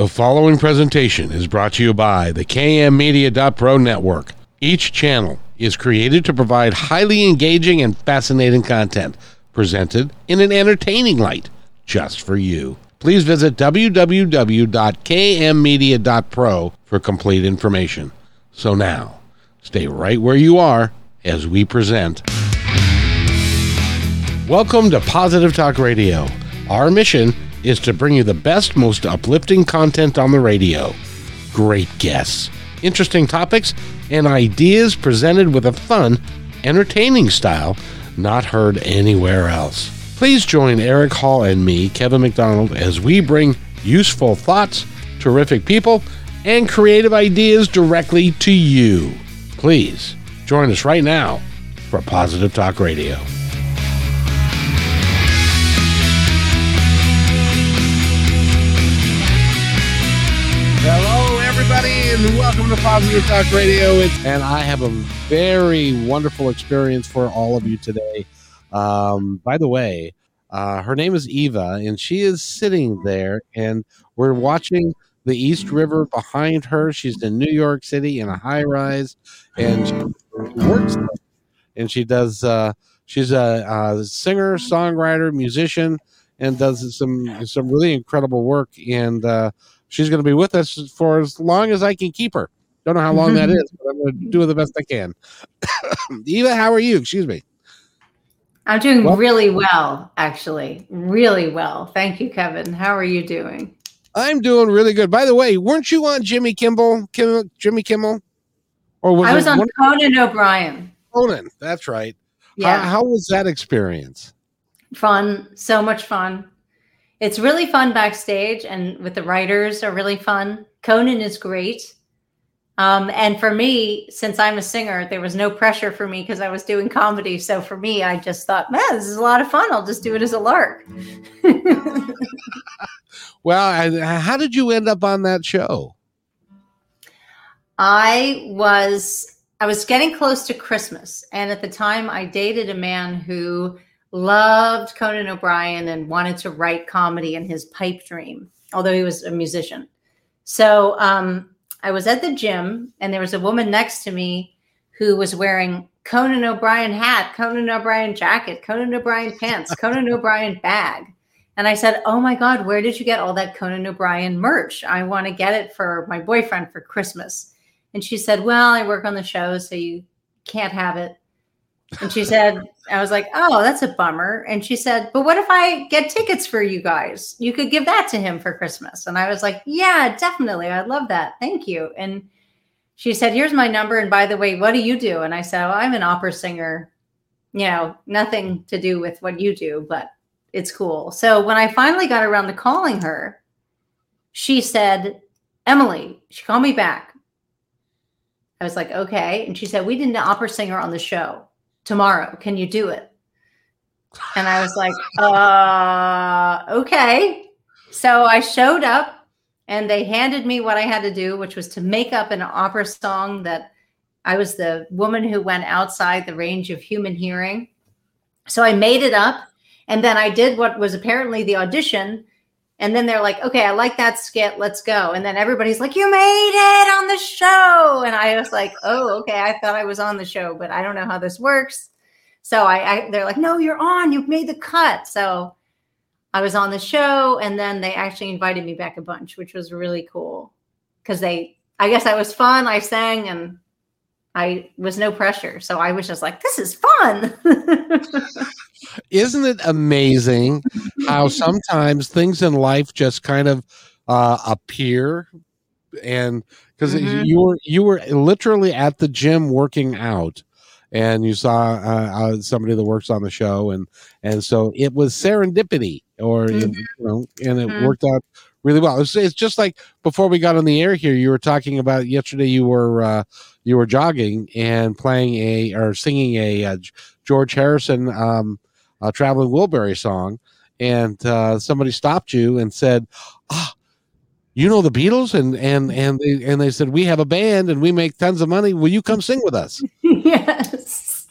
The following presentation is brought to you by the KMmedia.pro network. Each channel is created to provide highly engaging and fascinating content presented in an entertaining light just for you. Please visit www.kmmedia.pro for complete information. So now, stay right where you are as we present. Welcome to Positive Talk Radio. Our mission is to bring you the best, most uplifting content on the radio. Great guests, interesting topics, and ideas presented with a fun, entertaining style not heard anywhere else. Please join Eric Hall and me, Kevin McDonald, as we bring useful thoughts, terrific people, and creative ideas directly to you. Please join us right now for Positive Talk Radio. And welcome to Positive Talk Radio. It's, and I have a very wonderful experience for all of you today. Um, by the way, uh, her name is Eva, and she is sitting there, and we're watching the East River behind her. She's in New York City in a high rise, and she works. And she does. Uh, she's a, a singer, songwriter, musician, and does some some really incredible work. And uh, she's going to be with us for as long as I can keep her. Don't know how long that is, but I'm going to do the best I can. Eva, how are you? Excuse me. I'm doing well, really well, actually. Really well. Thank you, Kevin. How are you doing? I'm doing really good. By the way, weren't you on Jimmy Kimball? Kim, Jimmy Kimmel? Or was I was on? Conan O'Brien. Conan, that's right. Yeah. How, how was that experience? Fun. So much fun. It's really fun backstage, and with the writers are really fun. Conan is great. Um, and for me, since I'm a singer, there was no pressure for me because I was doing comedy. So for me, I just thought, man, this is a lot of fun. I'll just do it as a lark. well, how did you end up on that show? I was I was getting close to Christmas, and at the time, I dated a man who loved Conan O'Brien and wanted to write comedy in his pipe dream, although he was a musician. So um, I was at the gym, and there was a woman next to me who was wearing Conan O'Brien hat, Conan O'Brien jacket, Conan O'Brien pants, Conan O'Brien bag. And I said, Oh my God, where did you get all that Conan O'Brien merch? I want to get it for my boyfriend for Christmas. And she said, Well, I work on the show, so you can't have it. And she said, I was like, oh, that's a bummer. And she said, but what if I get tickets for you guys? You could give that to him for Christmas. And I was like, yeah, definitely. I'd love that. Thank you. And she said, here's my number. And by the way, what do you do? And I said, well, I'm an opera singer. You know, nothing to do with what you do, but it's cool. So when I finally got around to calling her, she said, Emily, she called me back. I was like, okay. And she said, we did an opera singer on the show tomorrow. Can you do it? And I was like, uh, okay. So I showed up and they handed me what I had to do, which was to make up an opera song that I was the woman who went outside the range of human hearing. So I made it up. And then I did what was apparently the audition. And then they're like, okay, I like that skit. Let's go. And then everybody's like, you made it on the show. And I was like, oh, okay. I thought I was on the show, but I don't know how this works. So I, I they're like, no, you're on. You've made the cut. So I was on the show. And then they actually invited me back a bunch, which was really cool because they, I guess I was fun. I sang and I was no pressure. So I was just like, this is fun. Isn't it amazing how sometimes things in life just kind of uh, appear and because mm-hmm. you were you were literally at the gym working out and you saw uh, uh, somebody that works on the show and and so it was serendipity or mm-hmm. you know and it mm-hmm. worked out really well it's, it's, just like before we got on the air here you were talking about yesterday you were uh, you were jogging and playing a or singing a, a uh, george harrison um, a traveling wilbury song and uh, somebody stopped you and said ah you know the Beatles and and and they and they said we have a band and we make tons of money. Will you come sing with us? yes.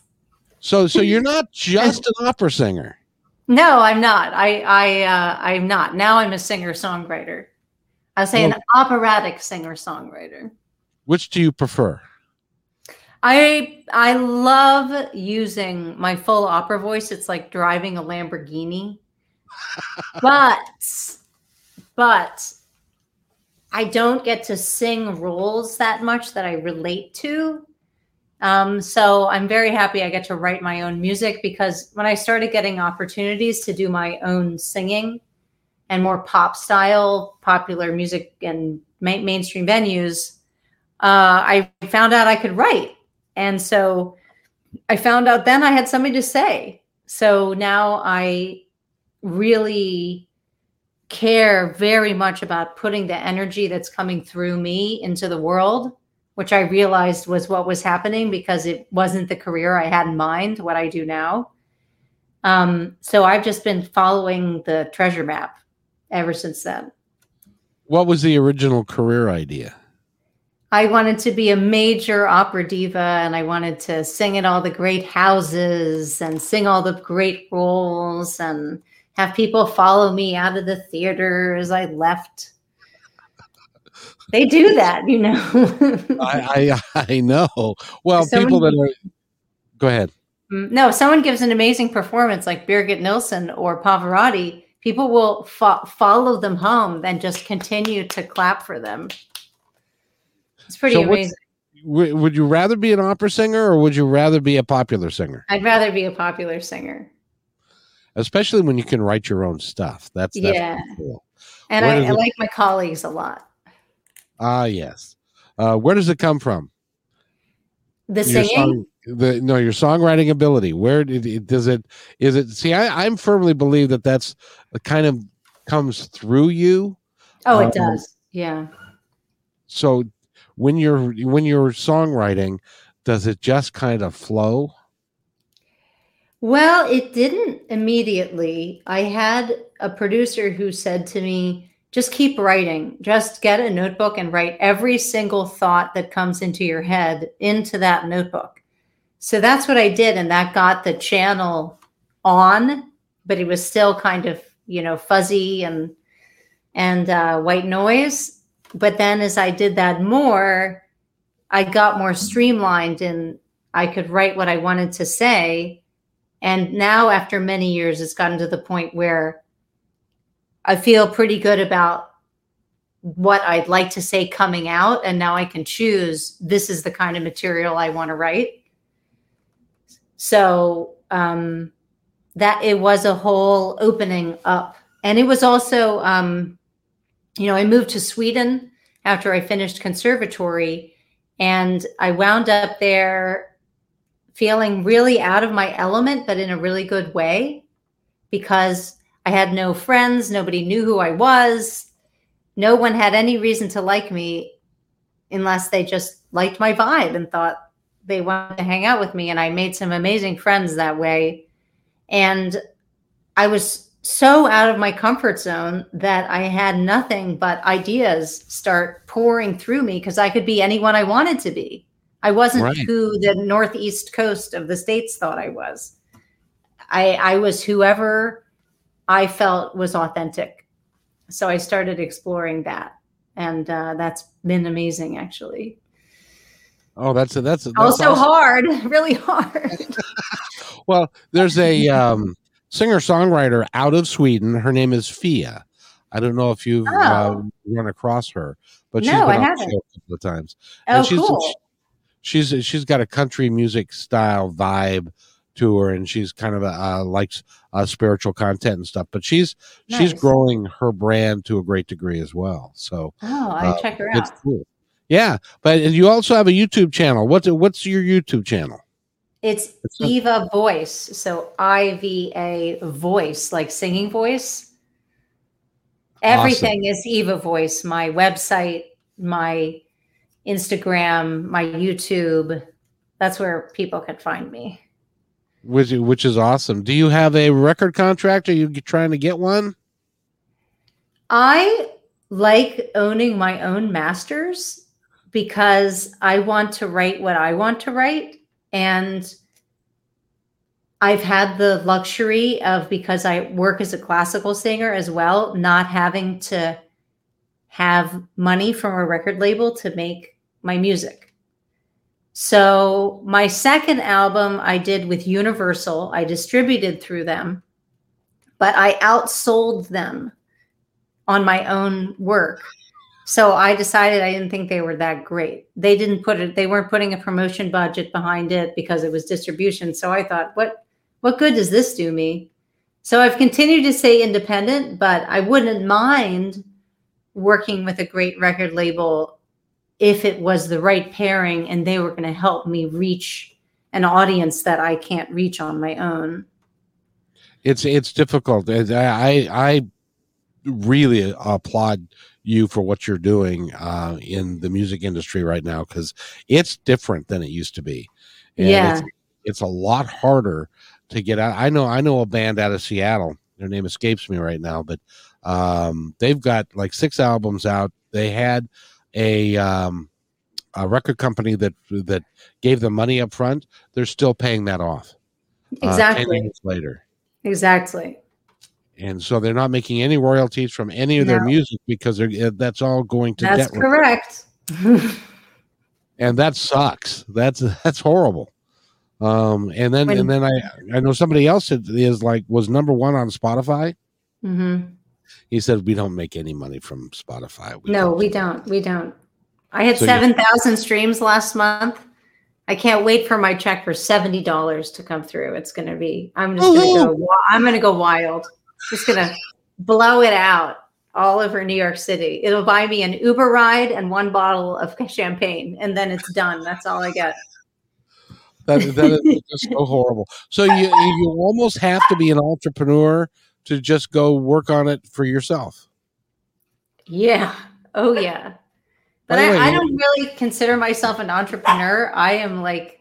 So so you're not just an opera singer. No, I'm not. I I uh, I'm not. Now I'm a singer songwriter. I say well, an operatic singer songwriter. Which do you prefer? I I love using my full opera voice. It's like driving a Lamborghini. but but I don't get to sing roles that much that I relate to. Um, so I'm very happy I get to write my own music because when I started getting opportunities to do my own singing and more pop style, popular music and ma- mainstream venues, uh, I found out I could write. And so I found out then I had something to say. So now I really care very much about putting the energy that's coming through me into the world, which I realized was what was happening because it wasn't the career I had in mind, what I do now. Um, so I've just been following the treasure map ever since then. What was the original career idea? I wanted to be a major opera diva and I wanted to sing at all the great houses and sing all the great roles and have people follow me out of the theater as I left. They do that, you know. I, I, I know. Well, someone, people that are. Go ahead. Mm, no, someone gives an amazing performance like Birgit Nilsson or Pavarotti. People will fo- follow them home and just continue to clap for them. It's pretty so amazing. Would you rather be an opera singer or would you rather be a popular singer? I'd rather be a popular singer especially when you can write your own stuff. That's, that's yeah. Cool. And I, I like my colleagues a lot. Ah, yes. Uh, where does it come from? The your singing. Song, the no, your songwriting ability. Where did, does it? Is it? See, I, I firmly believe that that's kind of comes through you. Oh, it um, does. Yeah. So when you're when you're songwriting, does it just kind of flow? Well, it didn't immediately. I had a producer who said to me, just keep writing. Just get a notebook and write every single thought that comes into your head into that notebook. So that's what I did. And that got the channel on, but it was still kind of, you know, fuzzy and, and uh, white noise. But then as I did that more, I got more streamlined and I could write what I wanted to say and now, after many years, it's gotten to the point where I feel pretty good about what I'd like to say coming out. And now I can choose this is the kind of material I want to write. So, um, that it was a whole opening up. And it was also, um, you know, I moved to Sweden after I finished conservatory and I wound up there feeling really out of my element, but in a really good way because I had no friends. Nobody knew who I was. No one had any reason to like me unless they just liked my vibe and thought they wanted to hang out with me. And I made some amazing friends that way. And I was so out of my comfort zone that I had nothing but ideas start pouring through me because I could be anyone I wanted to be. I wasn't right. who the northeast coast of the states thought I was. I I was whoever I felt was authentic. So I started exploring that, and uh, that's been amazing, actually. Oh, that's a, that's, a, that's also awesome. hard, really hard. well, there's a um, singer songwriter out of Sweden. Her name is Fia. I don't know if you've oh. uh, run across her, but she's no, been on the show a couple of times. Oh, and she's, cool she's she's got a country music style vibe to her and she's kind of a, uh, likes uh, spiritual content and stuff but she's nice. she's growing her brand to a great degree as well so oh i uh, check her out cool yeah but you also have a youtube channel what's what's your youtube channel it's iva voice so i-v-a voice like singing voice everything awesome. is iva voice my website my Instagram, my YouTube. That's where people can find me. Which which is awesome. Do you have a record contract? Are you trying to get one? I like owning my own masters because I want to write what I want to write and I've had the luxury of because I work as a classical singer as well, not having to have money from a record label to make my music. So, my second album I did with Universal, I distributed through them, but I outsold them on my own work. So I decided I didn't think they were that great. They didn't put it, they weren't putting a promotion budget behind it because it was distribution. So I thought, what what good does this do me? So I've continued to stay independent, but I wouldn't mind working with a great record label if it was the right pairing and they were going to help me reach an audience that I can't reach on my own. It's it's difficult. I I really applaud you for what you're doing uh, in the music industry right now because it's different than it used to be. And yeah, it's, it's, a lot harder to get out. I know I know a band out of Seattle. Their name escapes me right now, but um, they've got like six albums out. They had a um, a record company that that gave them money up front. They're still paying that off. Exactly. Uh, later. Exactly and so they're not making any royalties from any of no. their music because uh, that's all going to that's correct and that sucks that's that's horrible um and then when, and then i i know somebody else is like was number one on spotify mm-hmm. he said we don't make any money from spotify we no don't. we don't we don't i had so 7000 streams last month I can't wait for my check for seventy dollars to come through. It's going to be. I'm just going to go. I'm going to go wild just gonna blow it out all over New York City. It'll buy me an Uber ride and one bottle of champagne, and then it's done. That's all I get. That, that is just so horrible. So you you almost have to be an entrepreneur to just go work on it for yourself. Yeah. Oh yeah. But I, way, I don't really consider myself an entrepreneur. I am like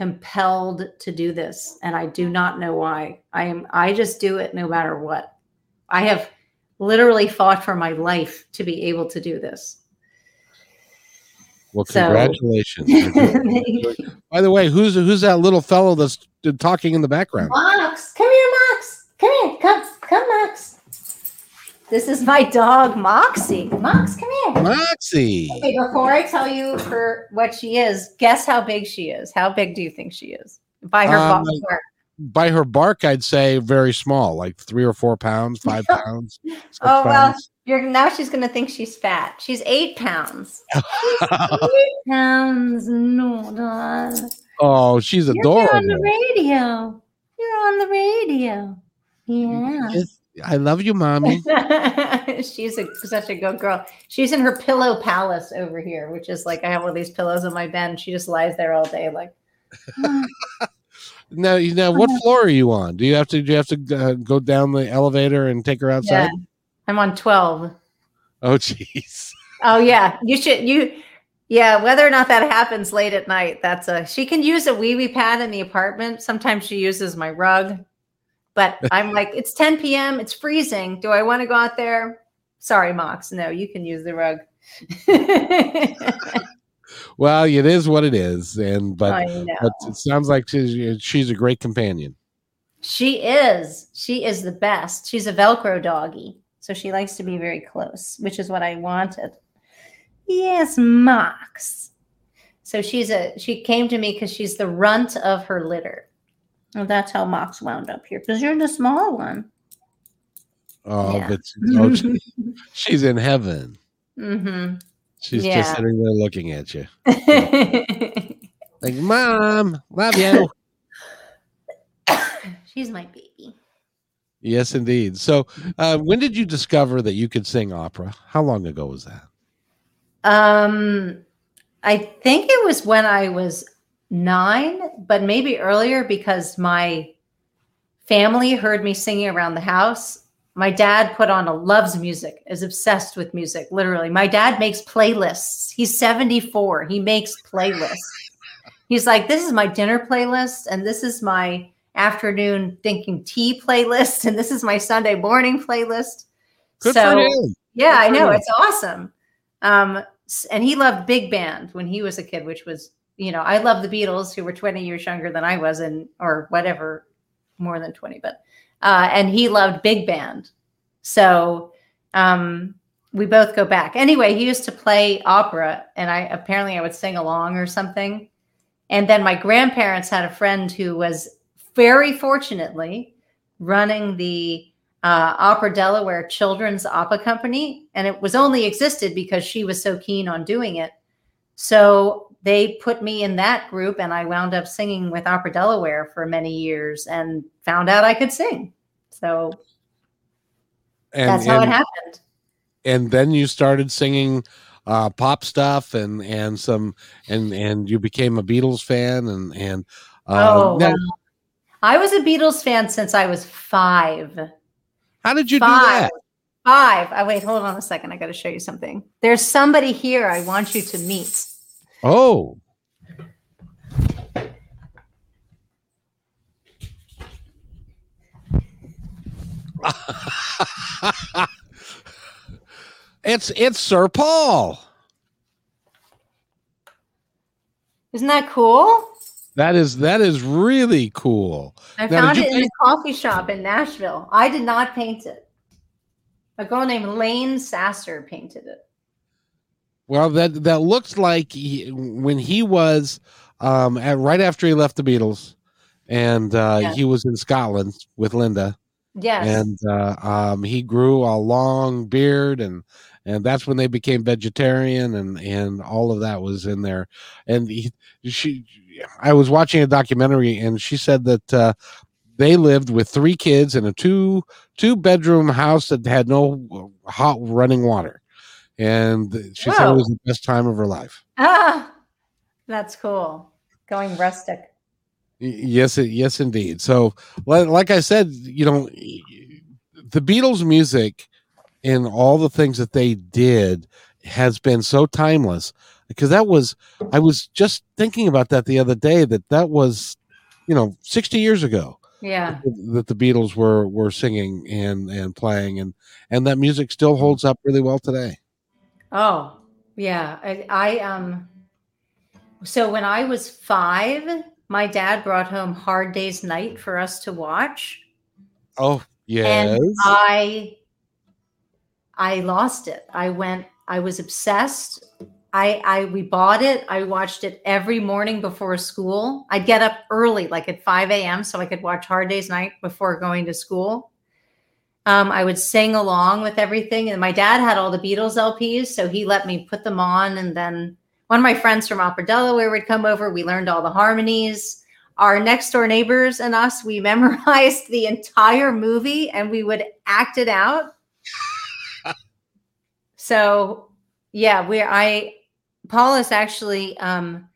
compelled to do this and I do not know why. I am I just do it no matter what. I have literally fought for my life to be able to do this. Well, congratulations. So, By the way, who's who's that little fellow that's talking in the background? Max, come here, Max. Come here. Come, come, Max. This is my dog, Moxie. Mox, come here. Moxie. Okay, before I tell you her what she is, guess how big she is. How big do you think she is? By her um, bark. By her bark, I'd say very small, like three or four pounds, five pounds. oh well, you're now she's gonna think she's fat. She's eight pounds. eight pounds. No, Oh, she's adorable. You're on the radio. You're on the radio. Yeah. I love you, mommy. She's a, such a good girl. She's in her pillow palace over here, which is like I have of these pillows on my bed. And she just lies there all day, like. now, you know what floor are you on? Do you have to? Do you have to uh, go down the elevator and take her outside? Yeah, I'm on twelve. Oh, jeez. Oh yeah, you should you. Yeah, whether or not that happens late at night, that's a. She can use a wee wee pad in the apartment. Sometimes she uses my rug. But I'm like, it's 10 p.m. It's freezing. Do I want to go out there? Sorry, Mox. No, you can use the rug. well, it is what it is, and but, but it sounds like she's she's a great companion. She is. She is the best. She's a Velcro doggy, so she likes to be very close, which is what I wanted. Yes, Mox. So she's a she came to me because she's the runt of her litter. Well, that's how Mox wound up here because you're the small one. Oh, yeah. but oh, she, she's in heaven. Mm-hmm. She's yeah. just sitting there looking at you. like, Mom, love you. she's my baby. Yes, indeed. So, uh, when did you discover that you could sing opera? How long ago was that? Um, I think it was when I was nine, but maybe earlier because my family heard me singing around the house. My dad put on a loves music, is obsessed with music, literally. My dad makes playlists. He's 74. He makes playlists. He's like, this is my dinner playlist, and this is my afternoon thinking tea playlist, and this is my Sunday morning playlist. Good so, yeah, Good I know. It's awesome. Um, and he loved big band when he was a kid, which was you know, I love the Beatles, who were 20 years younger than I was, and or whatever, more than 20, but uh, and he loved big band. So um, we both go back. Anyway, he used to play opera, and I apparently I would sing along or something. And then my grandparents had a friend who was very fortunately running the uh, Opera Delaware Children's Opera Company, and it was only existed because she was so keen on doing it. So they put me in that group, and I wound up singing with Opera Delaware for many years, and found out I could sing. So And, that's how and, it happened. and then you started singing uh, pop stuff and and some and and you became a Beatles fan and and uh, oh, now. I was a Beatles fan since I was five. how did you do Five. that? Five. Oh, wait, hold on a second. I got to show you something. There's somebody here I want you to meet. Oh, it's it's Sir Paul. Isn't that cool? That is that is really cool. I Now, found it in a coffee shop in Nashville. I did not paint it. A girl named Lane Sasser painted it. Well, that that looks like he, when he was um, at, right after he left the Beatles, and uh, Yeah. he was in Scotland with Linda, Yes. and uh, um, he grew a long beard, and and that's when they became vegetarian, and and all of that was in there. And he, she, I was watching a documentary, and she said that uh, they lived with three kids in a two two bedroom house that had no hot running water, and she said it was the best time of her life. ah, that's cool. Going rustic. Yes, yes, indeed. So, like, I said, you know, the Beatles' music and all the things that they did has been so timeless because that was I was just thinking about that the other day that that was, you know, sixty years ago Yeah. that the Beatles were were singing and and playing and and that music still holds up really well today. Oh, yeah. I, I um so when I was five, my dad brought home Hard Day's Night for us to watch. Oh yes, And I I lost it. I went, I was obsessed. I I we bought it. I watched it every morning before school. I'd get up early, like at 5 a.m., so I could watch Hard Day's Night before going to school. Um, I would sing along with everything. And my dad had all the Beatles LPs, so he let me put them on. And then one of my friends from Opera Delaware would come over. We learned all the harmonies. Our next door neighbors and us, we memorized the entire movie and we would act it out. so yeah, we I Paul is actually um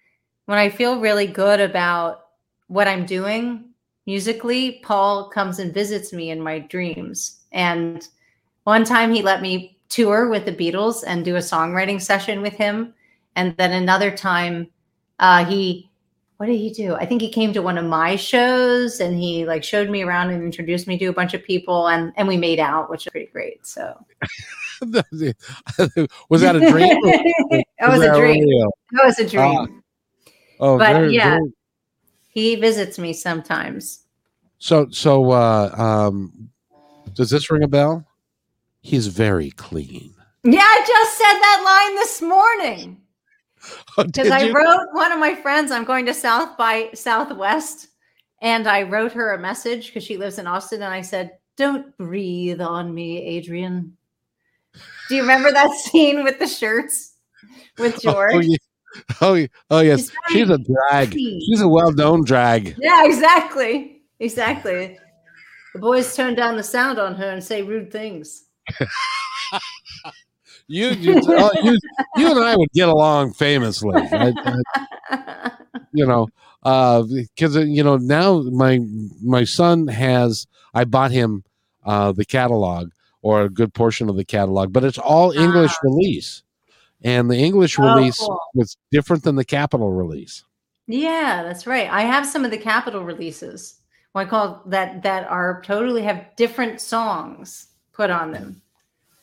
when I feel really good about what I'm doing musically, Paul comes and visits me in my dreams. And one time he let me tour with the Beatles and do a songwriting session with him. And then another time uh he what did he do? I think he came to one of my shows and he like showed me around and introduced me to a bunch of people and and we made out, which is pretty great. So was that a dream? that was a that dream. real? That was a dream. Oh, But, very, yeah. very- he visits me sometimes. So, so, uh, um, does this ring a bell? He's very clean. Yeah, I just said that line this morning Oh, because did I you? wrote one of my friends. I'm going to South by Southwest, and I wrote her a message because she lives in Austin, and I said, "Don't breathe on me, Adrian." Do you remember that scene with the shirts with George? Oh, yeah. oh, oh, yes. She's a drag. She's a well-known drag. Yeah, exactly, exactly. The boys turn down the sound on her and say rude things. You, you, oh, you, you and I would get along famously. I, I, you know, because you know now my my son has. I bought him uh, the catalog or a good portion of the catalog, but it's all English Ah. release, and the English Oh, release cool. was different than the Capitol release. Yeah, that's right. I have some of the Capitol releases. What I call that that are totally have different songs put on them.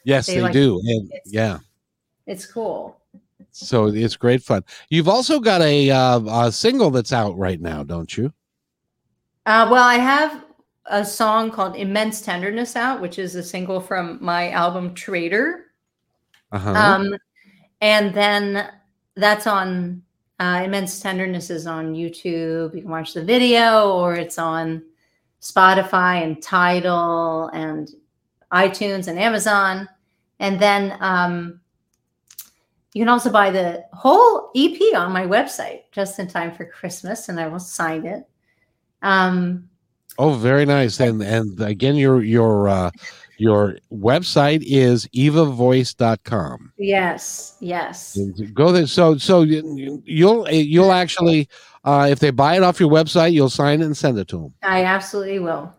Yes, They they, like- do, and it's- yeah, It's cool. so it's great fun. You've also got a, uh, a single that's out right now, don't you? Uh, well, I have a song called "Immense Tenderness" out, which is a single from my album "Traitor." Uh-huh. Um, and then that's on uh, Immense Tenderness is on YouTube. You can watch the video, or it's on Spotify and Tidal and iTunes and Amazon. And then um, you can also buy the whole EP on my website just in time for Christmas, and I will sign it. Um, oh, very nice. And and again, your your uh, your website is ivavoice.com. yes, yes. Go there. So so you- you'll you'll actually uh, if they buy it off your website, you'll sign it and send it to them. I absolutely will.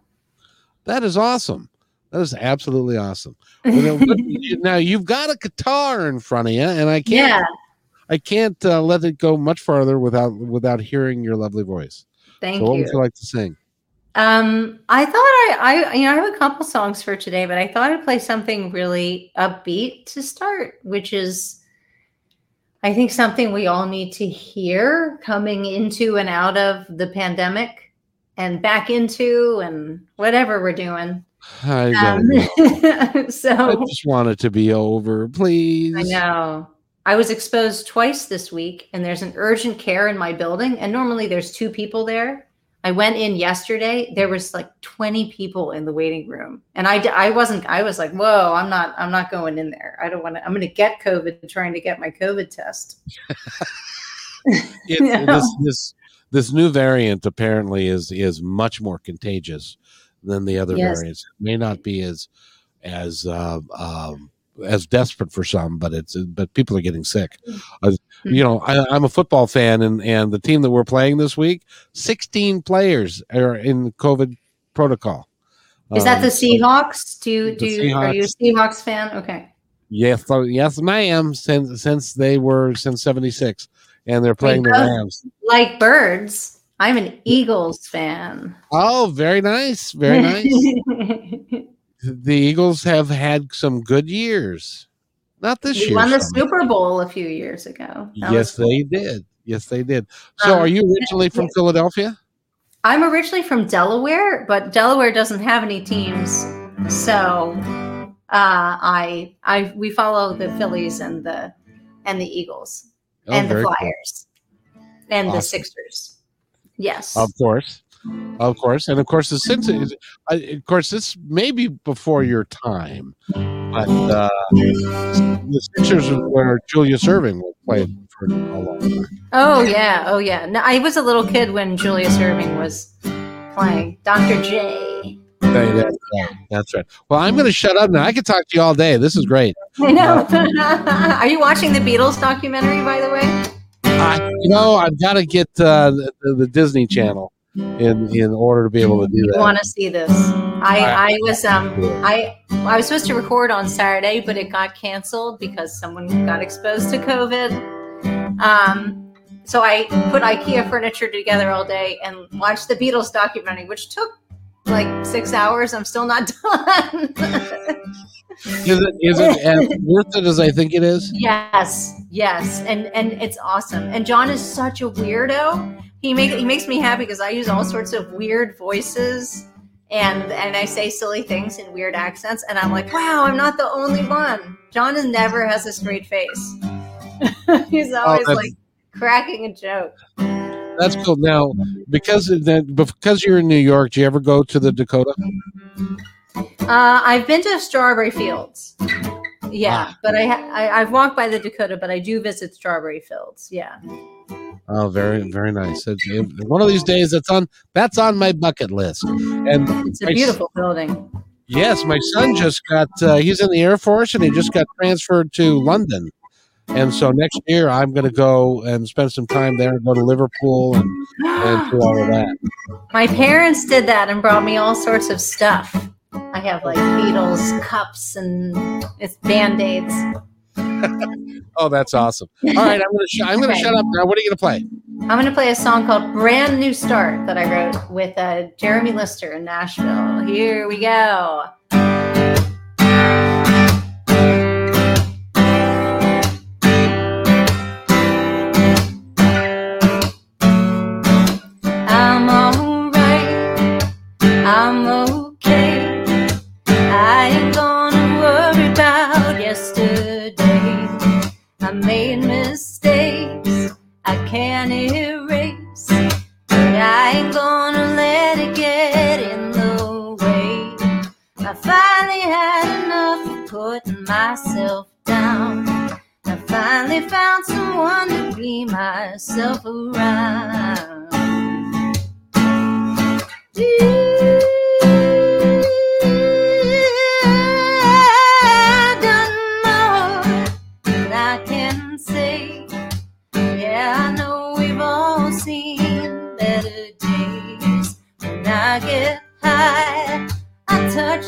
That is awesome. That is absolutely awesome. Now, you- now you've got a guitar in front of you, and I can't yeah, I can't uh, let it go much farther without without hearing your lovely voice. thank so, what you. would you like to sing? Um, I thought I, I, you know, I have a couple songs for today, but I thought I'd play something really upbeat to start, which is, I think, something we all need to hear coming into and out of the pandemic and back into and whatever we're doing. I Um, don't. know. I just want it to be over, please. I know. I was exposed twice this week, and there's an urgent care in my building, and normally there's two people there. I went in yesterday. There was like 20 people in the waiting room, and I I wasn't. I was like, "Whoa, I'm not. I'm not going in there. I don't want to. I'm going to get COVID trying to get my COVID test." It- this this this new variant apparently is is much more contagious than the other Yes. variants. It may not be as as uh, um, as desperate for some, but it's but people are getting sick. Uh, you know, I, I'm a football fan, and and the team that we're playing this week, 16 players are in COVID protocol. Is that Um, the Seahawks? Do you, do you, are you a Seahawks fan? Okay. Yes, so yes, ma'am. Since since they were since '76, and they're playing the. Rams. Like birds, I'm an Eagles fan. Oh, very nice, very nice. the Eagles have had some good years. Not this we year. won the. Super Bowl a few years ago. That Yes, was they did. Yes, they did. So, Um, are you originally from. Philadelphia? I'm originally from Delaware, but Delaware doesn't have any teams, so uh, I I we follow the Phillies and the and the Eagles Oh, and the very cool. Flyers and the Sixers. Yes. Of course, of course, and of course, the uh, Of course, this may be before your time, but uh, the Sixers where Julius Erving was playing for a long time. oh yeah. Oh yeah. No, I was a little kid when Julius Erving was playing Dr. J. That's right. That's right. Well, I'm going to shut up now. I could talk to you all day. This is great. I know. Are you watching the Beatles documentary, by the way? I, you know, I've got to get uh, the, the Disney Channel in in order to be able to do You that. want to see this? I I was um I I was supposed to record on Saturday, but it got canceled because someone got exposed to COVID. Um, so I put IKEA furniture together all day and watched the Beatles documentary, which took like six hours. I'm still not done. Is it is it as worth it as I think it is? yes, yes, and and it's awesome. And John is such a weirdo. He make he makes me happy because I use all sorts of weird voices and and I say silly things in weird accents, and I'm like, wow, I'm not the only one. John is never has a straight face. He's always that's- like cracking a joke. That's cool. Now, because of that, because you're in New York, do you ever go to the Dakota? Uh, I've been to Strawberry Fields. Yeah, Ah. but I, ha- I I've walked by the Dakota, but I do visit Strawberry Fields. Yeah. Oh, very very nice. It- it- one of these days, that's on that's on my bucket list. And It's a my beautiful building. Yes, my son just got. Uh, he's in the Air Force, and he just got transferred to London. And so next year, I'm going to go and spend some time there, and go to Liverpool, and, and do all of that. My parents did that and brought me all sorts of stuff. I have like Beatles cups and it's band aids. Oh, that's awesome! All right, I'm going to sh- I'm to Okay. shut up now. What are you going to play? I'm going to play a song called Brand New Start that I wrote with uh, Jeremy Lister in Nashville. Here we go. I'm I made mistakes I can't erase, but I ain't gonna let it get in the way. I finally had enough of putting myself down. I finally found someone to be myself around.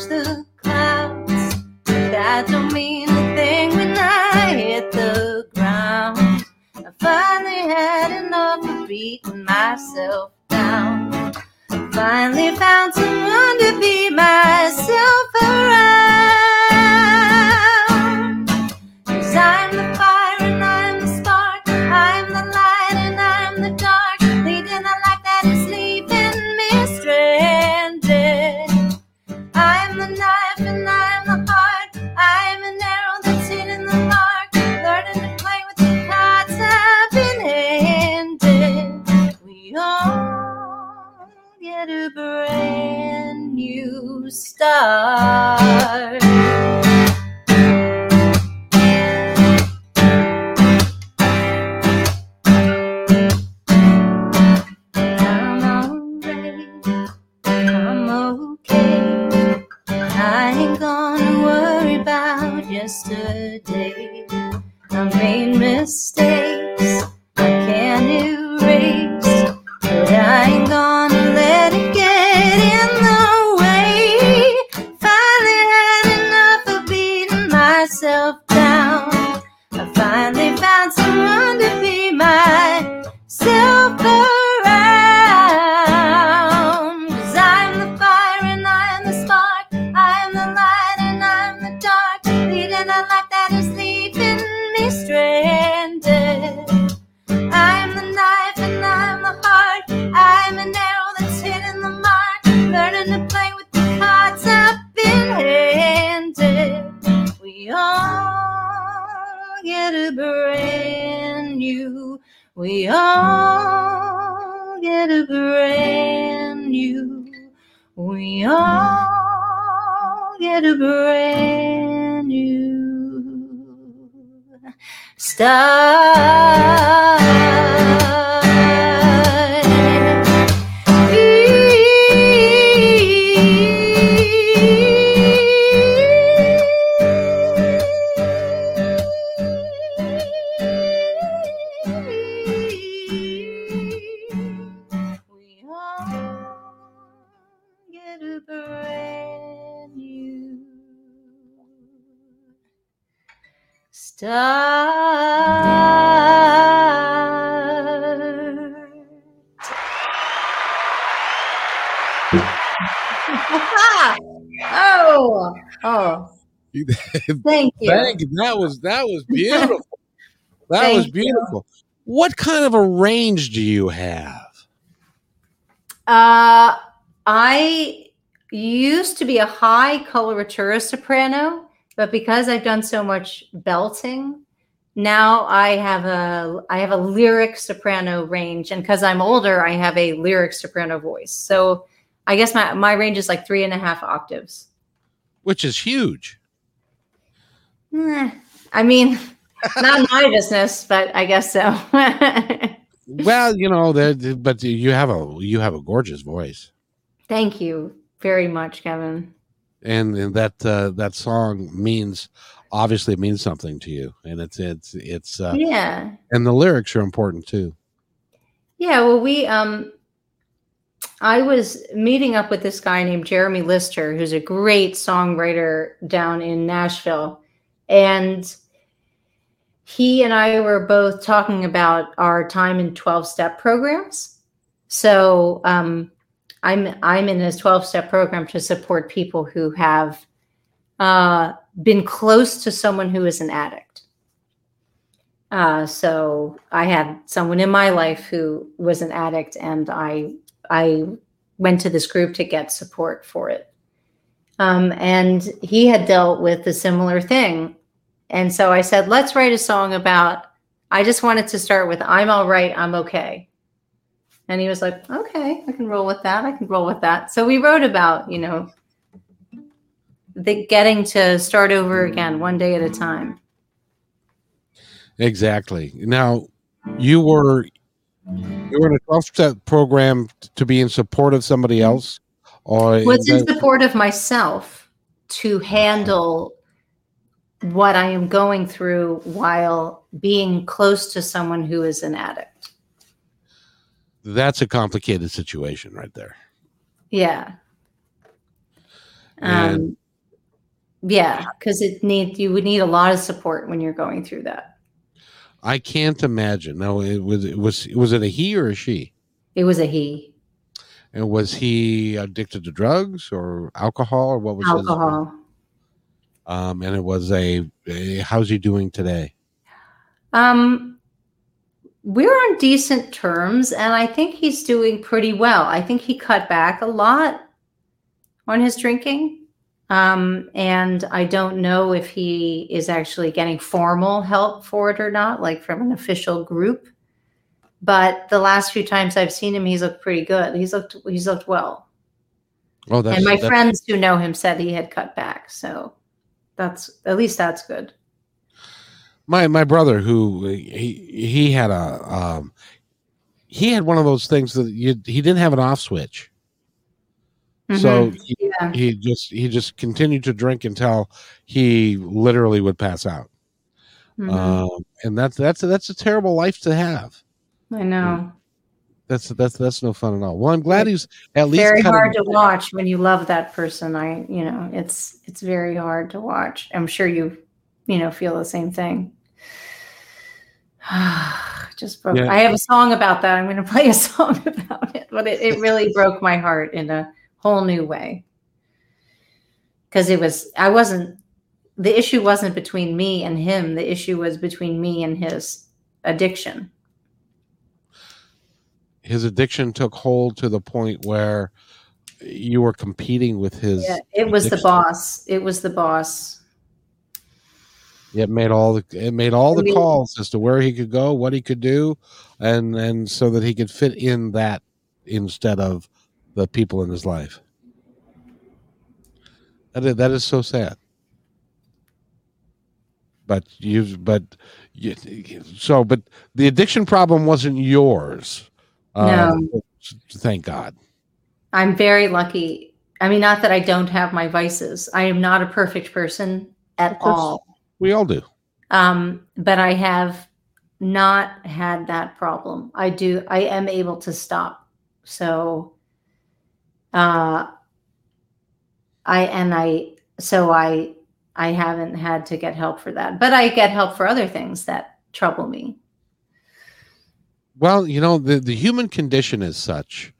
The clouds. That don't mean a thing when I hit the ground. I finally had enough of beating myself down. Finally found someone to be myself around. Start. oh, oh, thank you. Thank you. That was that was beautiful. that was you. beautiful. What kind of a range do you have? Uh, I used to be a high coloratura soprano, but because I've done so much belting, now I have a I have a lyric soprano range, and because I'm older, I have a lyric soprano voice. So I guess my my range is like three and a half octaves. Which is huge. Eh, I mean, not my business, but I guess so. Well, you know, that but you have a you have a gorgeous voice. Thank you very much, Kevin. And, and that uh, that song means obviously it means something to you and it's it's it's uh, yeah. and the lyrics are important too. Yeah, well, we um I was meeting up with this guy named Jeremy Lister, who's a great songwriter down in Nashville. And he and I were both talking about our time in 12 step programs. So um, I'm I'm in a 12 step program to support people who have uh, been close to someone who is an addict. Uh, so I had someone in my life who was an addict, and I I went to this group to get support for it. Um, and he had dealt with a similar thing, and so I said, let's write a song about. I just wanted to start with "I'm all right, I'm okay," and he was like, "Okay, I can roll with that. I can roll with that." So we wrote about you know the getting to start over again one day at a time. Exactly. Now, you were you were in a 12 step program to be in support of somebody else or was in support of myself to handle what I am going through while being close to someone who is an addict. That's a complicated situation right there. Yeah. Um, yeah, because it need you would need a lot of support when you're going through that. I can't imagine. No, it was it was was it a he or a she? It was a he. And was he addicted to drugs or alcohol or what was alcohol? Um, and it was a, a how's he doing today? Um, we're on decent terms, and I think he's doing pretty well. I think he cut back a lot on his drinking. Um, and I don't know if he is actually getting formal help for it or not, like from an official group. But the last few times I've seen him, he's looked pretty good. He's looked he's looked well. Oh, that's, and my friends who know him said he had cut back. So that's at least that's good. My my brother, who he he had a um, he had one of those things that you, he didn't have an off switch. Mm-hmm. So he, yeah. he just he just continued to drink until he literally would pass out. Mm-hmm. Um, and that's that's that's a terrible life to have. I know. That's that's that's no fun at all. Well, I'm glad he's at least very hard to watch when you love that person. I you know it's it's very hard to watch. I'm sure you you know feel the same thing. Just broke. Yeah. I have a song about that. I'm going to play a song about it, but it, it really broke my heart in a whole new way. Because it was, I wasn't, the issue wasn't between me and him. The issue was between me and his addiction. His addiction took hold to the point where you were competing with his. Yeah, it was addiction. the boss. It was the boss. It made all the it made all the calls as to where he could go, what he could do, and and so that he could fit in that instead of the people in his life. That is, that is so sad. But you've but you, so, but the addiction problem wasn't yours. No. Um, thank God. I'm very lucky. I mean, not that I don't have my vices. I am not a perfect person at all. We all do. Um, but I have not had that problem. I do. I am able to stop. So uh, I and I so I I haven't had to get help for that, but I get help for other things that trouble me. Well, you know, the the human condition is such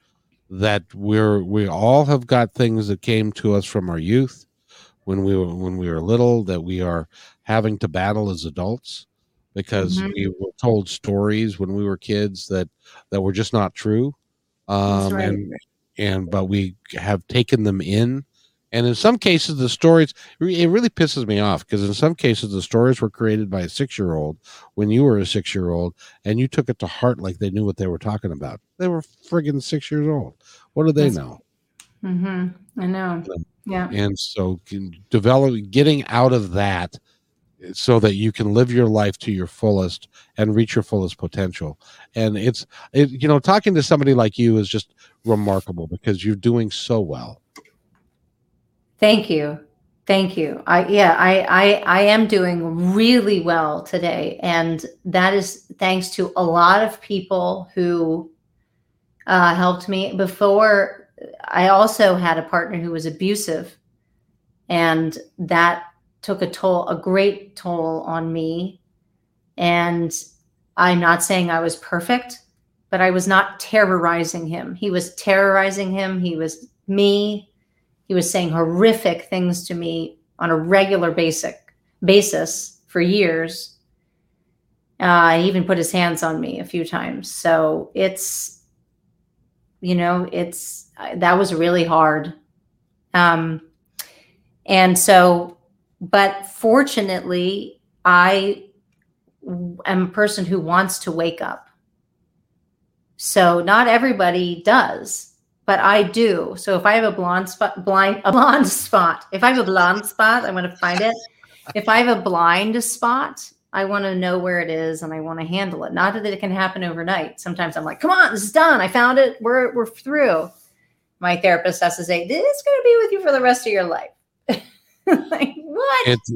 that we're we all have got things that came to us from our youth when we were when we were little that we are having to battle as adults because mm-hmm. we were told stories when we were kids that that were just not true um, right. and and but we have taken them in and in some cases the stories it really pisses me off because in some cases the stories were created by a six year old when you were a six year old and you took it to heart like they knew what they were talking about they were friggin' six years old what do they That's, know mm-hmm. i know yeah. And so develop getting out of that so that you can live your life to your fullest and reach your fullest potential. And it's it, you know talking to somebody like you is just remarkable because you're doing so well. Thank you. Thank you. I yeah i i i am doing really well today. And that is thanks to a lot of people who uh, helped me. Before i also had a partner who was abusive and that took a toll, a great toll on me. And I'm not saying I was perfect, but I was not terrorizing him. He was terrorizing him. He was me. He was saying horrific things to me on a regular basic basis for years. Uh, he even put his hands on me a few times. So it's, you know, it's that was really hard. Um, and so but fortunately, I am a person who wants to wake up. So not everybody does, but I do. So if I have a blonde spot, blind, a blonde spot, if I have a blonde spot, I want to find it. If I have a blind spot, I want to know where it is and I want to handle it. Not that it can happen overnight. Sometimes I'm like, come on, this is done. I found it. We're, we're through. My therapist has to say, this is going to be with you for the rest of your life. like, what? It's,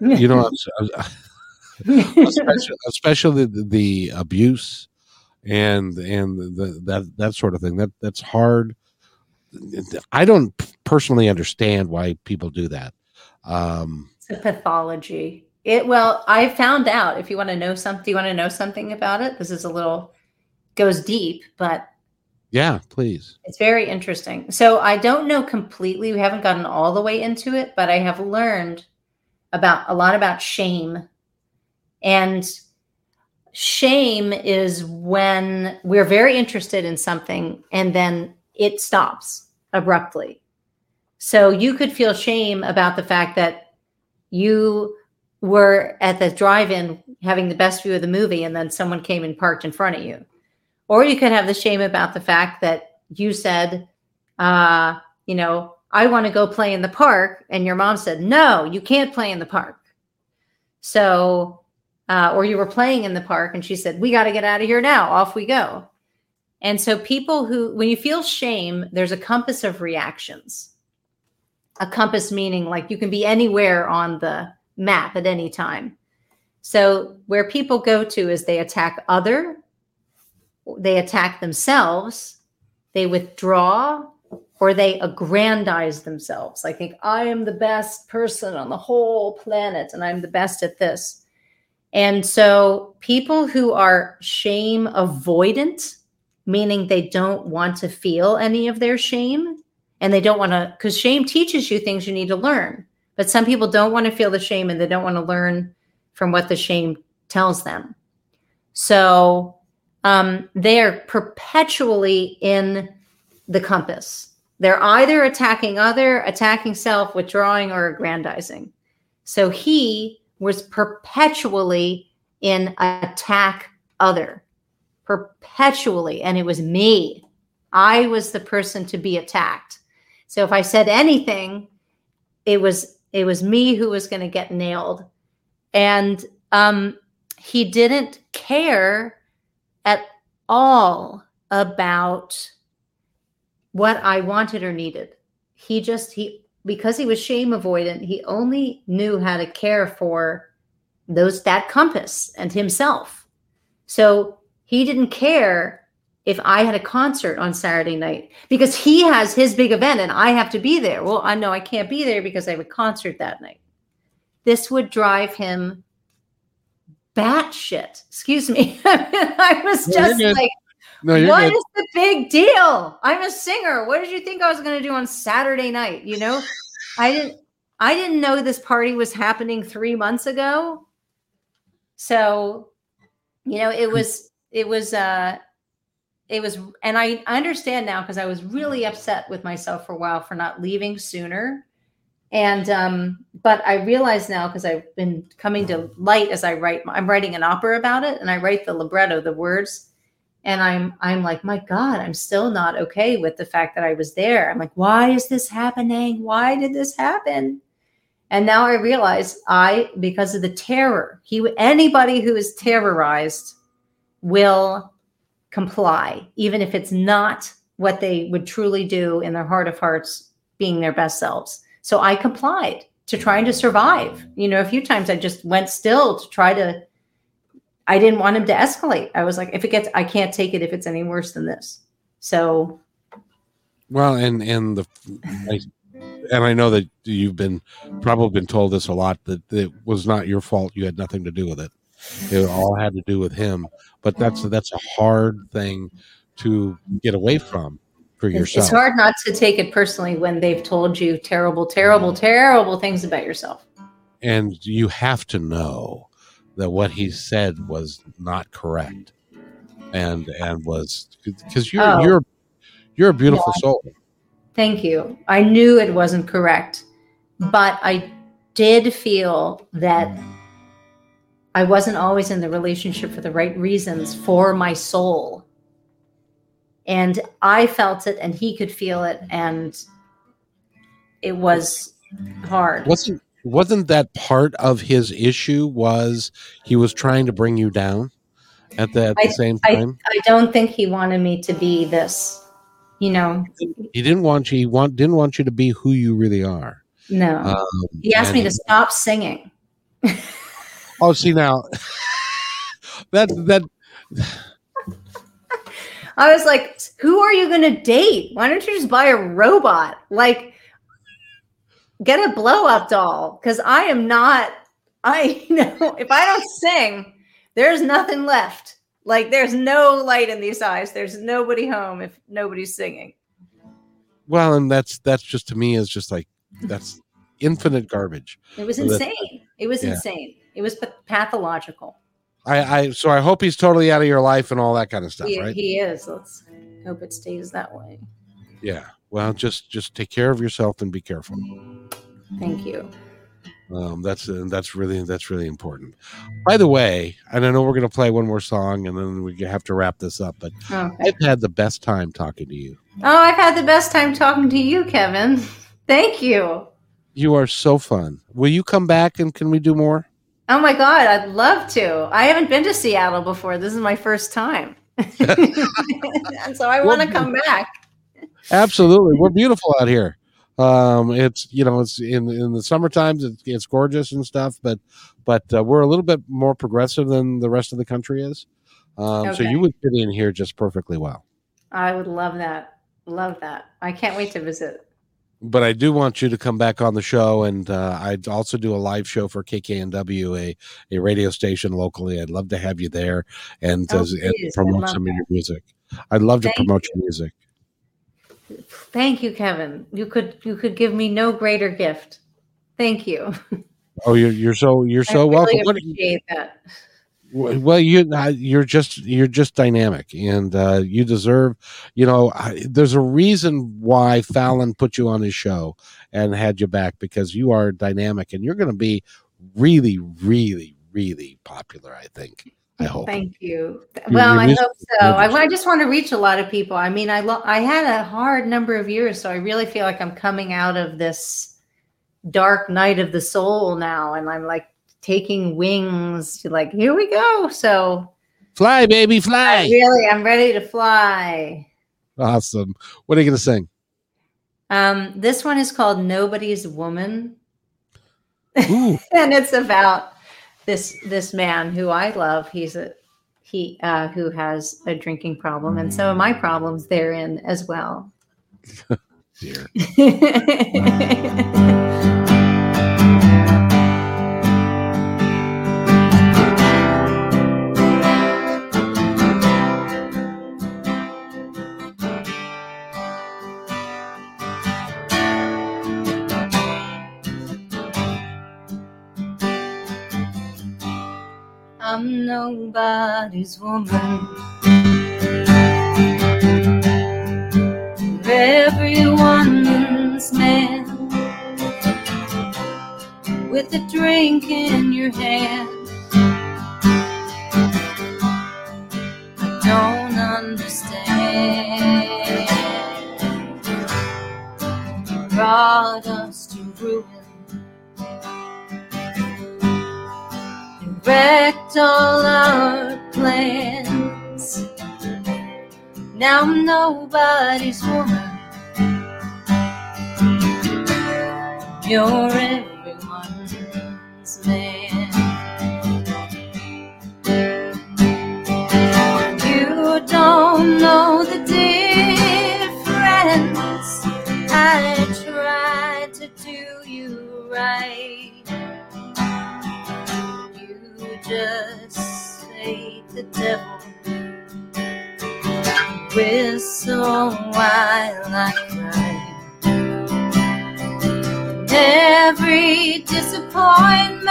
you know, especially, especially the, the, abuse and and the, that that sort of thing. That that's hard. I don't personally understand why people do that. Um, it's a pathology. It well, I found out. If you want to know something, you want to know something about it? This is a little goes deep, but yeah, please. It's very interesting. So I don't know completely. We haven't gotten all the way into it, but I have learned about a lot about shame. And shame is when we're very interested in something and then it stops abruptly. So you could feel shame about the fact that you were at the drive-in having the best view of the movie and then someone came and parked in front of you. Or you could have the shame about the fact that you said, uh, you know, I want to go play in the park. And your mom said, no, you can't play in the park. So, uh, or you were playing in the park and she said, we got to get out of here now. Off we go. And so, people who, when you feel shame, there's a compass of reactions. A compass meaning like you can be anywhere on the map at any time. So, where people go to is they attack other, they attack themselves, they withdraw, or they aggrandize themselves. I think I am the best person on the whole planet and I'm the best at this. And so people who are shame avoidant, meaning they don't want to feel any of their shame and they don't want to, because shame teaches you things you need to learn. But some people don't want to feel the shame and they don't want to learn from what the shame tells them. So um, they are perpetually in the compass. They're either attacking other, attacking self, withdrawing, or aggrandizing. So he was perpetually in attack other, perpetually. And it was me. I was the person to be attacked. So if I said anything, it was it was me who was going to get nailed. And um, he didn't care at all about what I wanted or needed. He just, he, because he was shame avoidant, he only knew how to care for those, that compass and himself. So he didn't care if I had a concert on Saturday night because he has his big event and I have to be there. Well, I know I can't be there because I have a concert that night. This would drive him batshit. Excuse me. I was just like, no, what good. is the big deal? I'm a singer. What did you think I was going to do on Saturday night? You know, I didn't. I didn't know this party was happening three months ago. So, you know, it was. It was. uh it was and i understand now because i was really upset with myself for a while for not leaving sooner and um but i realize now because i've been coming to light as i write i'm writing an opera about it and i write the libretto the words. And i'm i'm like my god i'm still not okay with the fact that i was there. I'm like why is this happening? Why did this happen? And now i realize i because of the terror he anybody who is terrorized will comply even if it's not what they would truly do in their heart of hearts being their best selves so i complied to trying to survive you know a few times i just went still to try to I didn't want him to escalate. I was like, if it gets, I can't take it if it's any worse than this. So, well, and and the, I, and I know that you've been probably been told this a lot that it was not your fault. You had nothing to do with it. It all had to do with him. But that's that's a hard thing to get away from for yourself. It's hard not to take it personally when they've told you terrible, terrible, mm. terrible things about yourself. And you have to know that what he said was not correct and and was because you're oh. you're you're a beautiful yeah. soul thank you i knew it wasn't correct but i did feel that mm. I wasn't always in the relationship for the right reasons for my soul. And I felt it and he could feel it and it was hard. Wasn't wasn't that part of his issue was he was trying to bring you down at the, at the I- same time? I don't think he wanted me to be this, you know. he didn't want you he want didn't want you to be who you really are. No. Um, he asked me to stop singing. Oh, see now that that I was like, who are you going to date? Why don't you just buy a robot? Like, get a blow up doll. Because I am not, I you know, if I don't sing, there's nothing left. Like, there's no light in these eyes. There's nobody home if nobody's singing. well, and that's that's just to me is just like that's infinite garbage. It was that- insane. It was Yeah. insane. It was pathological. I, I so I hope he's totally out of your life and all that kind of stuff, He, right? he is. Let's hope it stays that way. Yeah. Well, just just take care of yourself and be careful. Thank you. Um, that's uh, that's really that's really important. By the way, and I know we're going to play one more song, and then we have to wrap this up. But Okay. I've had the best time talking to you. Oh, I've had the best time talking to you, Kevin. Thank you. You are so fun. Will you come back and can we do more? Oh my God, I'd love to. I haven't been to Seattle before. This is my first time. and so I want to come back. Absolutely, we're beautiful out here. Um, it's you know it's in in the summer times it's, it's gorgeous and stuff, but but uh, we're a little bit more progressive than the rest of the country is. Um, So you would fit in here just perfectly well. I would love that. Love that. I can't wait to visit. But I do want you to come back on the show, and uh, I'd also do a live show for KKNW, a, a radio station locally. I'd love to have you there and, Oh, uh, and promote some of your music. I'd love to Thank promote your music. Thank you, Kevin. You could you could give me no greater gift. Thank you. Oh, you're you're so you're so really welcome. What- that. Well, you you're just you're just dynamic, and uh, you deserve. You know, I, there's a reason why Fallon put you on his show and had you back because you are dynamic, and you're going to be really, really, really popular. I think. I hope. Thank you. Your- well, your I hope so. I. I just want to reach a lot of people. I mean, I lo- I had a hard number of years, so I really feel like I'm coming out of this dark night of the soul now, and I'm like taking wings to like here we go. So Fly, baby, I fly! really, I'm ready to fly. Awesome. What are you going to sing? Um, this one is called Nobody's Woman. And it's about this this man who I love. He's a he uh, who has a drinking problem, and so are my problems therein as well. dear. nobody's woman. Everyone's man. With a drink in your hand. I don't understand. You wrecked all our plans. Now I'm nobody's woman. You're everyone's man. You don't know the difference. I tried to do you right. Just ate the devil. Whistle while I cry. Every disappointment,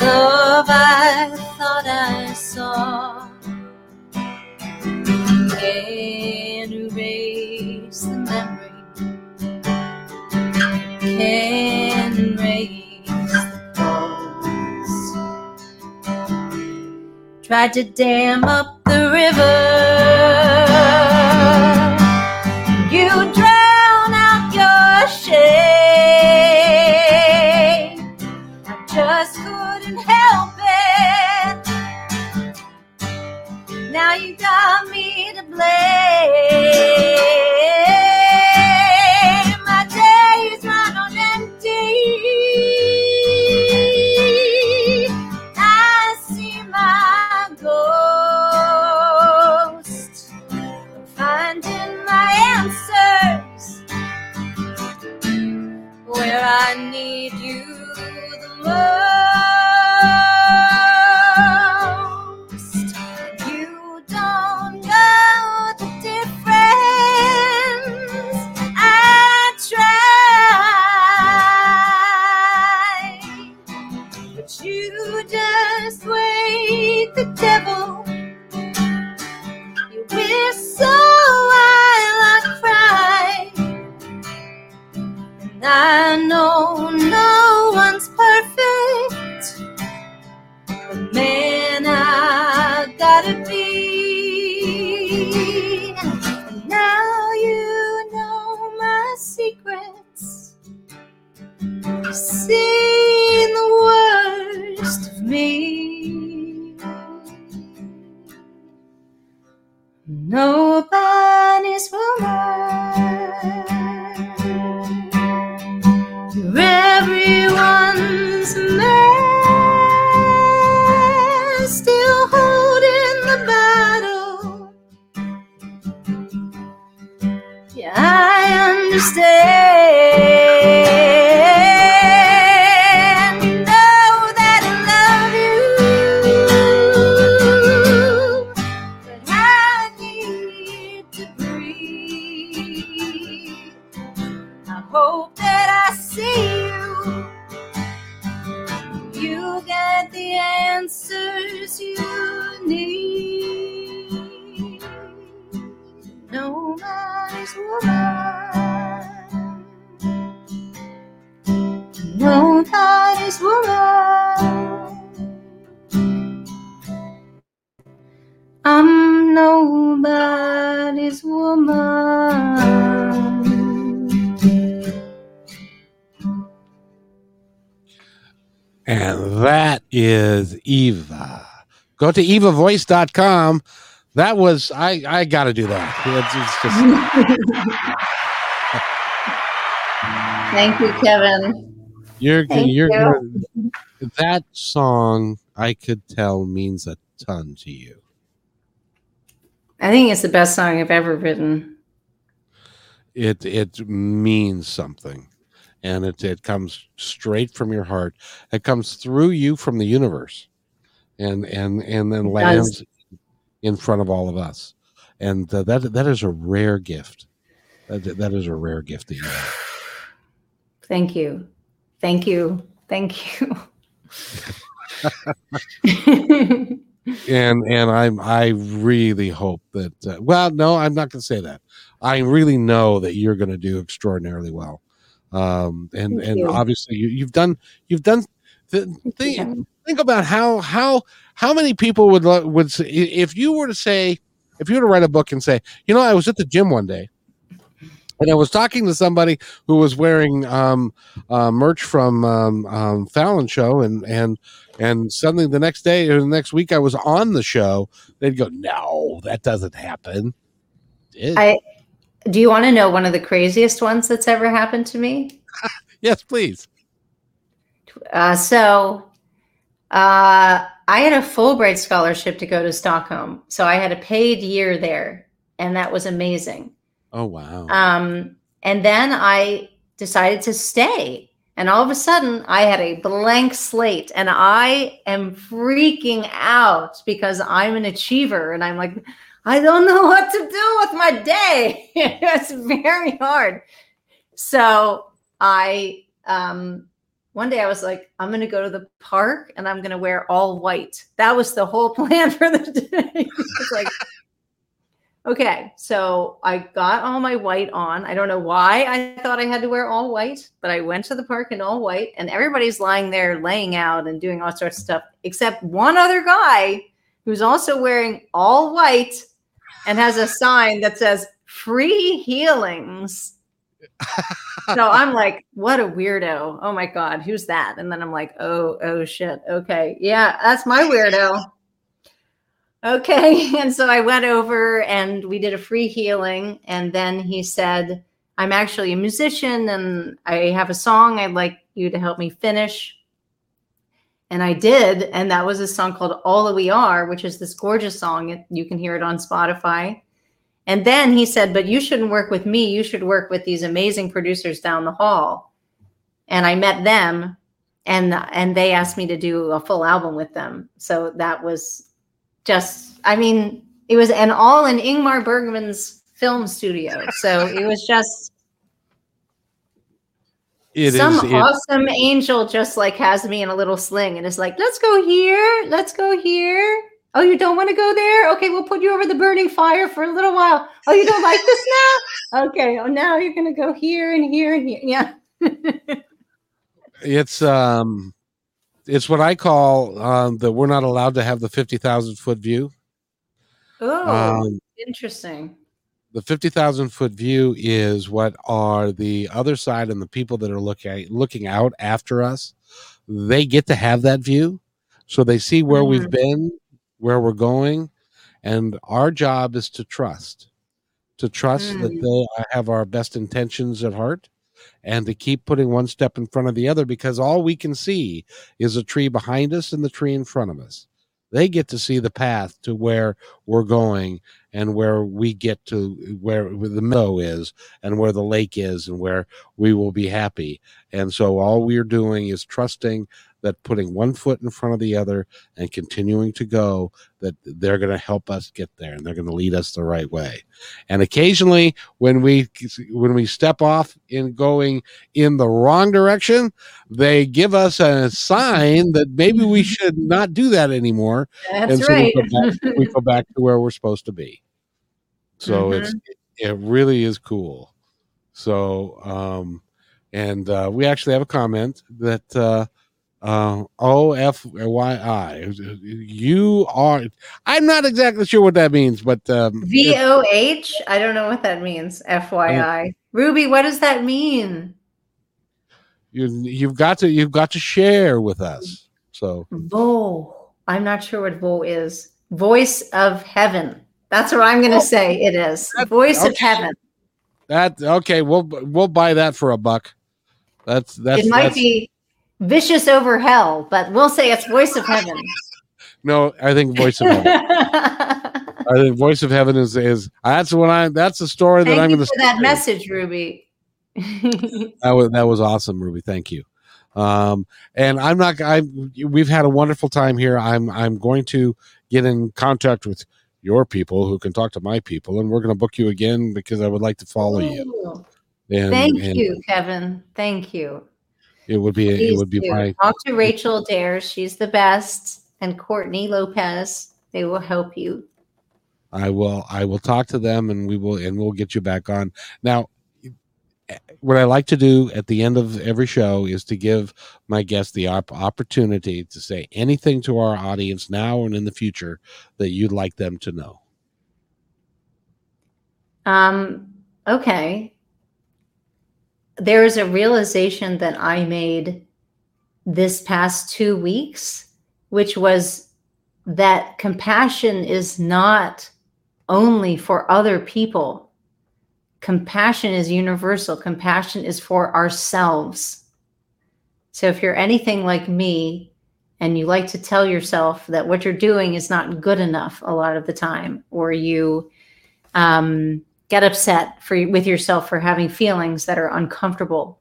love I thought I saw, can erase the memory, can tried to dam up the river. You drown out your shame. I just couldn't help it. Now you got me to blame. Is Iva. Go to ivavoice.com. That was I I got to do that. It's, it's just Thank you, Kevin. you're Thank you're you. that song I could tell means a ton to you. I think it's the best song I've ever written. It it means something. And it it comes straight from your heart. It comes through you from the universe. And and and then lands in front of all of us. And uh, that that is a rare gift. That, that is a rare gift that you have. Thank you. Thank you. Thank you. and and I'm I really hope that uh, well no I'm not going to say that I really know that you're going to do extraordinarily well um and Thank and you. obviously you, you've done you've done the think, Kevin. think about how how how many people would would say, if you were to say if you were to write a book and say you know I was at the gym one day and I was talking to somebody who was wearing um, uh, merch from um, um, Fallon show and and and suddenly the next day or the next week I was on the show, they'd go, "No, that doesn't happen." It- I do you want to know one of the craziest ones that's ever happened to me? yes, please. Uh, so uh, I had a Fulbright scholarship to go to Stockholm. So I had a paid year there, and that was amazing. Oh wow! Um, and then I decided to stay. And all of a sudden, I had a blank slate, and I am freaking out because I'm an achiever. And I'm like, I don't know what to do with my day. it's very hard. So I, um, one day I was like, I'm going to go to the park and I'm going to wear all white. That was the whole plan for the day. it's like, Okay, so I got all my white on. I don't know why I thought I had to wear all white, but I went to the park in all white, and everybody's lying there laying out and doing all sorts of stuff, except one other guy who's also wearing all white and has a sign that says free healings. so I'm like, what a weirdo. Oh my God, who's that? And then I'm like, oh, oh shit. Okay. Yeah, that's my weirdo. Okay. And so I went over and we did a free healing. And then he said, I'm actually a musician and I have a song I'd like you to help me finish. And I did. And that was a song called All That We Are, which is this gorgeous song. You can hear it on Spotify. And then he said, But you shouldn't work with me. You should work with these amazing producers down the hall. And I met them and and they asked me to do a full album with them. So that was just I mean, it was and all in Ingmar Bergman's film studio. So it was just It some is- awesome angel just like has me in a little sling and is like, let's go here, let's go here. Oh, you don't want to go there? Okay, we'll put you over the burning fire for a little while. Oh, you don't like this now? Okay, oh now you're gonna go here and here and here. Yeah. it's um it's what I call um that we're not allowed to have the fifty thousand foot view. Oh, Um, interesting. The 50,000 foot view is what are the other side and the people that are looking looking out after us. They get to have that view. So they see where we've been where we're going and our job is to trust to trust that Mm. they have our best intentions at heart and to keep putting one step in front of the other because all we can see is a tree behind us and the tree in front of us they get to see the path to where we're going and where we get to where, the meadow is and where the lake is and where we will be happy. And so all we're doing is trusting that putting one foot in front of the other and continuing to go that they're going to help us get there and they're going to lead us the right way. And occasionally when we when we step off in going in the wrong direction, they give us a sign that maybe we should not do that anymore That's and so right. we, go back, we go back to where we're supposed to be. So Mhm. it's it really is cool. So um and uh we actually have a comment that uh uh O F Y I you are I'm not exactly sure what that means, but um V O H? I don't know what that means. FYI. Ruby, what does that mean? you you've got to you've got to share with us. So Vo. I'm not sure what Vo is. Voice of heaven. That's what I'm going to say it is. That- Voice of heaven. that okay, we'll we'll buy that for a buck. That's that's it might that's, be vicious over hell, but we'll say it's voice of heaven. no, I think voice of heaven. I think voice of heaven is is that's what I that's the story that I'm going to that message, Ruby. That was that was awesome, Ruby. Thank you. Um, and I'm not. I we've had a wonderful time here. I'm I'm going to get in contact with your people who can talk to my people, and we're going to book you again because I would like to follow you. And, Thank and you, Kevin. Thank you. It would be it would be do. my talk to Rachel Dare. She's the best, and Courtney Lopez. They will help you. I will I will talk to them and we will and we'll get you back on. Now what I like to do at the end of every show is to give my guests the op- opportunity to say anything to our audience now and in the future that you'd like them to know. Um, okay. There is a realization that I made this past two weeks, which was that compassion is not only for other people. Compassion is universal. Compassion is for ourselves. So if you're anything like me and you like to tell yourself that what you're doing is not good enough a lot of the time, or you um, get upset for with yourself for having feelings that are uncomfortable.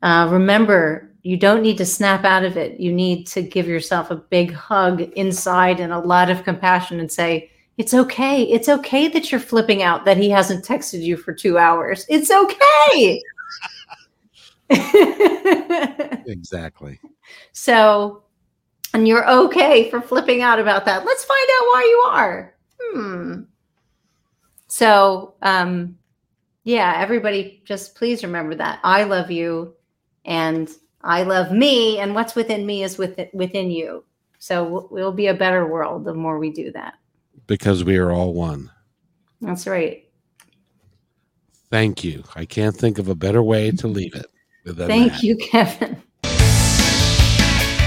Uh, remember, you don't need to snap out of it. You need to give yourself a big hug inside and a lot of compassion and say, "It's okay. It's okay that you're flipping out that he hasn't texted you for two hours. It's okay." Exactly. so, and you're okay for flipping out about that. Let's find out why you are. Hmm. So, um, yeah, everybody just please remember that I love you and I love me and what's within me is within, within you. So we'll be a better world the more we do that. Because we are all one. That's right. Thank you. I can't think of a better way to leave it. Thank that. you, Kevin.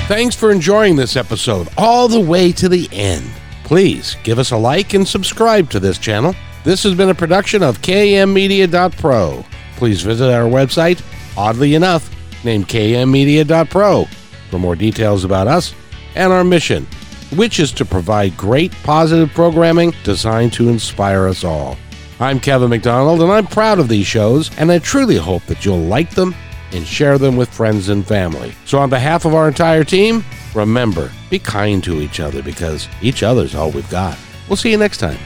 Thanks for enjoying this episode all the way to the end. Please give us a like and subscribe to this channel. This has been a production of kmmedia.pro. Please visit our website, oddly enough, named kmmedia.pro, for more details about us and our mission, which is to provide great positive programming designed to inspire us all. I'm Kevin McDonald, and I'm proud of these shows, and I truly hope that you'll like them and share them with friends and family. So, on behalf of our entire team, remember be kind to each other because each other's all we've got. We'll see you next time.